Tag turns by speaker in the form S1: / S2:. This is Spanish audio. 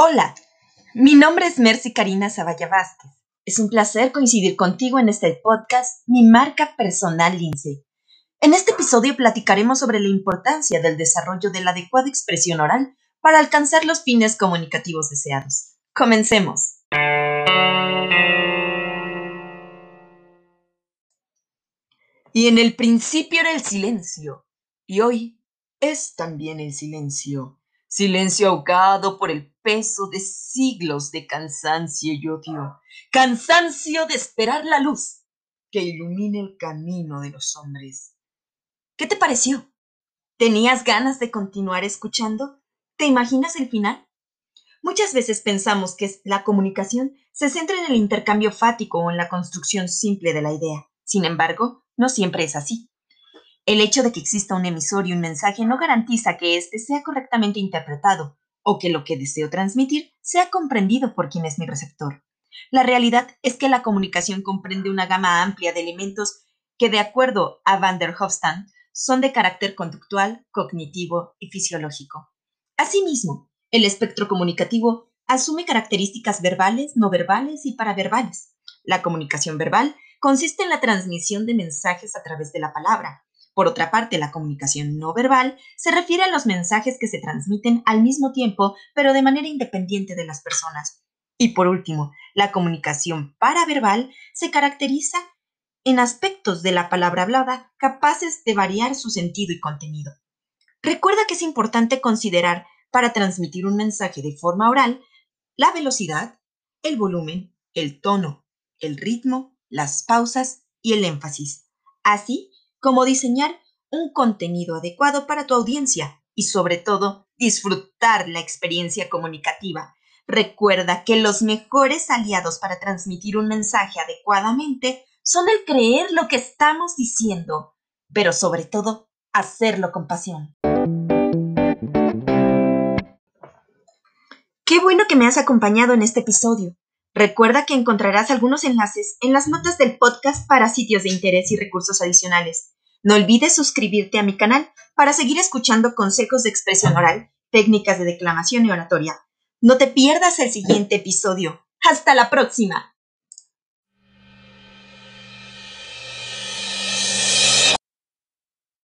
S1: Hola, mi nombre es Mercy Karina Zavalla Vázquez. Es un placer coincidir contigo en este podcast, mi marca personal Lince. En este episodio platicaremos sobre la importancia del desarrollo de la adecuada expresión oral para alcanzar los fines comunicativos deseados. Comencemos. Y en el principio era el silencio, y hoy es también el silencio silencio ahogado por el peso de siglos de cansancio y odio, cansancio de esperar la luz que ilumine el camino de los hombres. ¿Qué te pareció? ¿Tenías ganas de continuar escuchando? ¿Te imaginas el final? Muchas veces pensamos que la comunicación se centra en el intercambio fático o en la construcción simple de la idea. Sin embargo, no siempre es así. El hecho de que exista un emisor y un mensaje no garantiza que éste sea correctamente interpretado o que lo que deseo transmitir sea comprendido por quien es mi receptor. La realidad es que la comunicación comprende una gama amplia de elementos que, de acuerdo a Van der Hofstad, son de carácter conductual, cognitivo y fisiológico. Asimismo, el espectro comunicativo asume características verbales, no verbales y paraverbales. La comunicación verbal consiste en la transmisión de mensajes a través de la palabra, por otra parte, la comunicación no verbal se refiere a los mensajes que se transmiten al mismo tiempo, pero de manera independiente de las personas. Y por último, la comunicación paraverbal se caracteriza en aspectos de la palabra hablada capaces de variar su sentido y contenido. Recuerda que es importante considerar para transmitir un mensaje de forma oral la velocidad, el volumen, el tono, el ritmo, las pausas y el énfasis, así como diseñar un contenido adecuado para tu audiencia y sobre todo disfrutar la experiencia comunicativa. Recuerda que los mejores aliados para transmitir un mensaje adecuadamente son el creer lo que estamos diciendo, pero sobre todo hacerlo con pasión. Qué bueno que me has acompañado en este episodio. Recuerda que encontrarás algunos enlaces en las notas del podcast para sitios de interés y recursos adicionales. No olvides suscribirte a mi canal para seguir escuchando consejos de expresión oral, técnicas de declamación y oratoria. No te pierdas el siguiente episodio. Hasta la próxima.